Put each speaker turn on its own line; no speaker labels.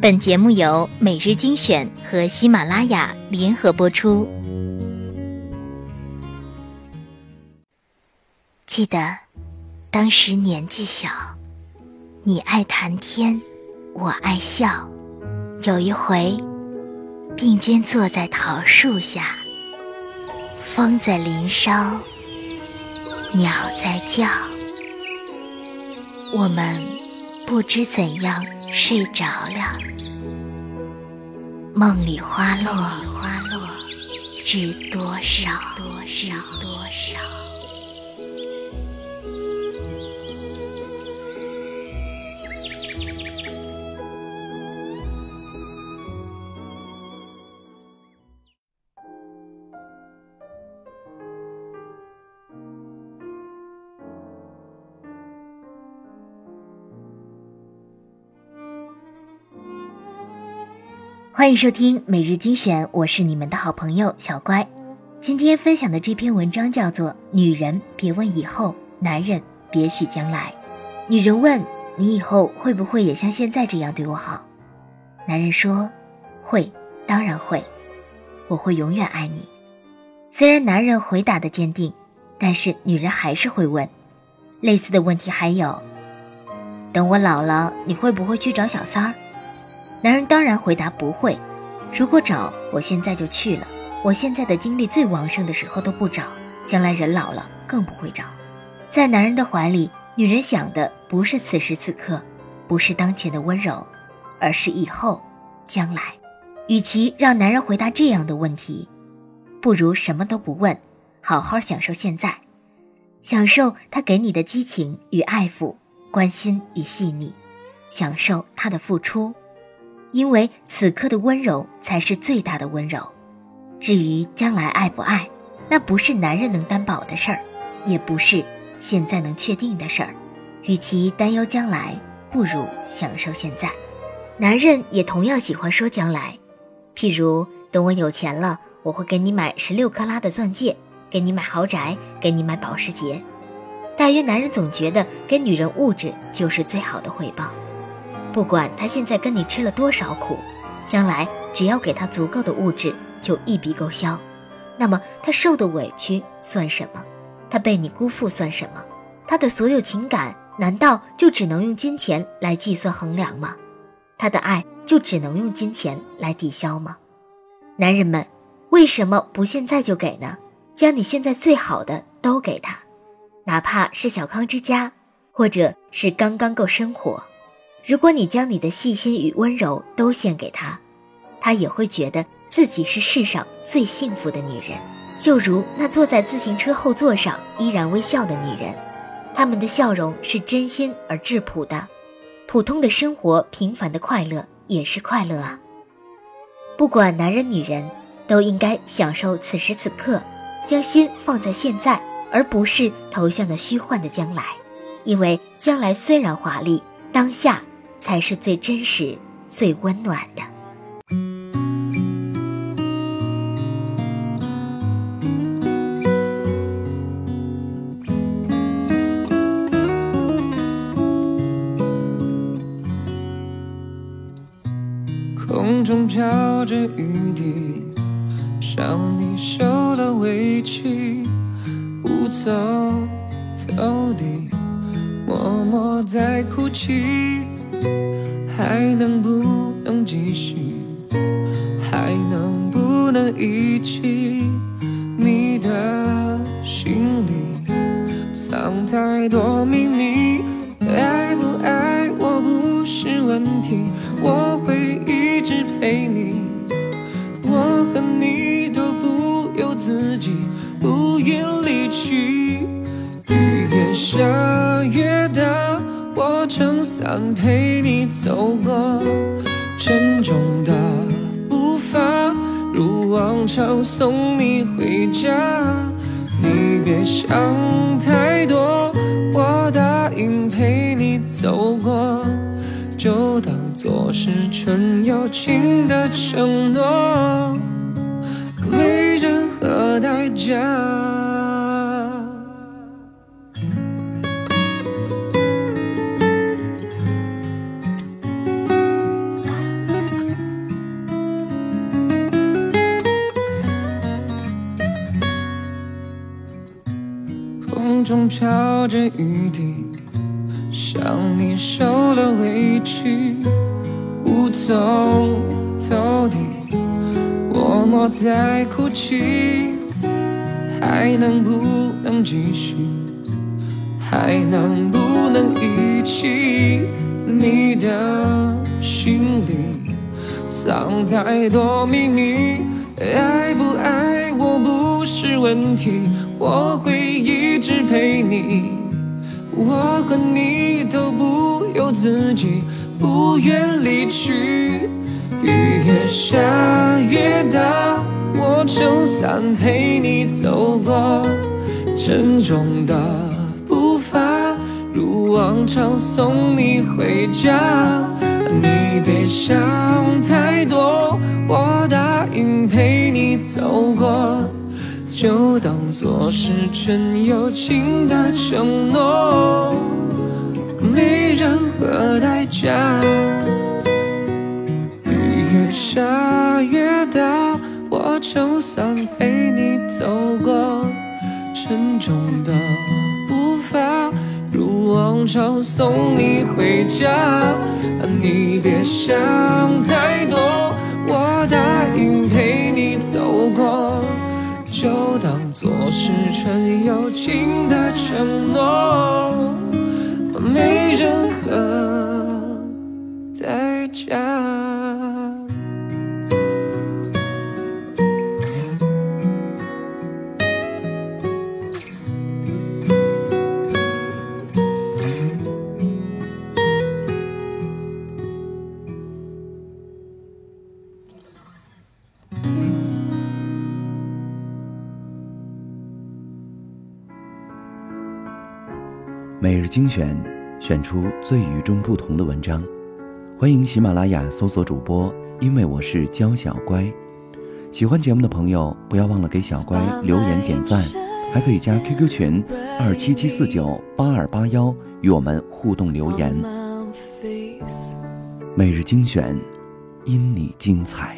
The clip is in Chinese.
本节目由每日精选和喜马拉雅联合播出。记得当时年纪小，你爱谈天，我爱笑。有一回，并肩坐在桃树下，风在林梢，鸟在叫，我们不知怎样睡着了。梦里花落，花落知多少？多少？多少？欢迎收听每日精选，我是你们的好朋友小乖。今天分享的这篇文章叫做《女人别问以后，男人别许将来》。女人问你以后会不会也像现在这样对我好？男人说会，当然会，我会永远爱你。虽然男人回答的坚定，但是女人还是会问。类似的问题还有：等我老了，你会不会去找小三儿？男人当然回答不会。如果找，我现在就去了。我现在的精力最旺盛的时候都不找，将来人老了更不会找。在男人的怀里，女人想的不是此时此刻，不是当前的温柔，而是以后、将来。与其让男人回答这样的问题，不如什么都不问，好好享受现在，享受他给你的激情与爱抚、关心与细腻，享受他的付出。因为此刻的温柔才是最大的温柔，至于将来爱不爱，那不是男人能担保的事儿，也不是现在能确定的事儿。与其担忧将来，不如享受现在。男人也同样喜欢说将来，譬如等我有钱了，我会给你买十六克拉的钻戒，给你买豪宅，给你买保时捷。大约男人总觉得给女人物质就是最好的回报。不管他现在跟你吃了多少苦，将来只要给他足够的物质，就一笔勾销。那么他受的委屈算什么？他被你辜负算什么？他的所有情感难道就只能用金钱来计算衡量吗？他的爱就只能用金钱来抵消吗？男人们，为什么不现在就给呢？将你现在最好的都给他，哪怕是小康之家，或者是刚刚够生活。如果你将你的细心与温柔都献给他，他也会觉得自己是世上最幸福的女人。就如那坐在自行车后座上依然微笑的女人，她们的笑容是真心而质朴的。普通的生活，平凡的快乐也是快乐啊。不管男人女人，都应该享受此时此刻，将心放在现在，而不是投向那虚幻的将来。因为将来虽然华丽，当下。才是最真实、最温暖的。
空中飘着雨滴，想你受了委屈，无从到底，默默在哭泣。还能不能继续？还能不能一起？你的心里藏太多秘密，爱不爱我不是问题，我会一直陪你。我和你都不由自己，不愿离去。雨越下。我撑伞陪你走过，沉重的步伐，如往常送你回家。你别想太多，我答应陪你走过，就当作是纯友情的承诺，没任何代价。飘着雨滴，想你受了委屈，无从到底，默默在哭泣，还能不能继续？还能不能一起？你的心里藏太多秘密，爱不爱我不是问题，我会一直陪你。我和你都不由自己，不愿离去。雨越下越大，我撑伞陪你走过沉重的步伐。如往常送你回家，你别想太多，我答应陪你走过，就当作是纯友情的承诺，没任何代价。雨越下越大，我撑伞陪你走过沉重的步伐，如。往常送你回家，你别想太多，我答应陪你走过，就当做是纯友情的承诺，没任何代价。
每日精选，选出最与众不同的文章。欢迎喜马拉雅搜索主播，因为我是娇小乖。喜欢节目的朋友，不要忘了给小乖留言点赞，还可以加 QQ 群二七七四九八二八幺与我们互动留言。每日精选，因你精彩。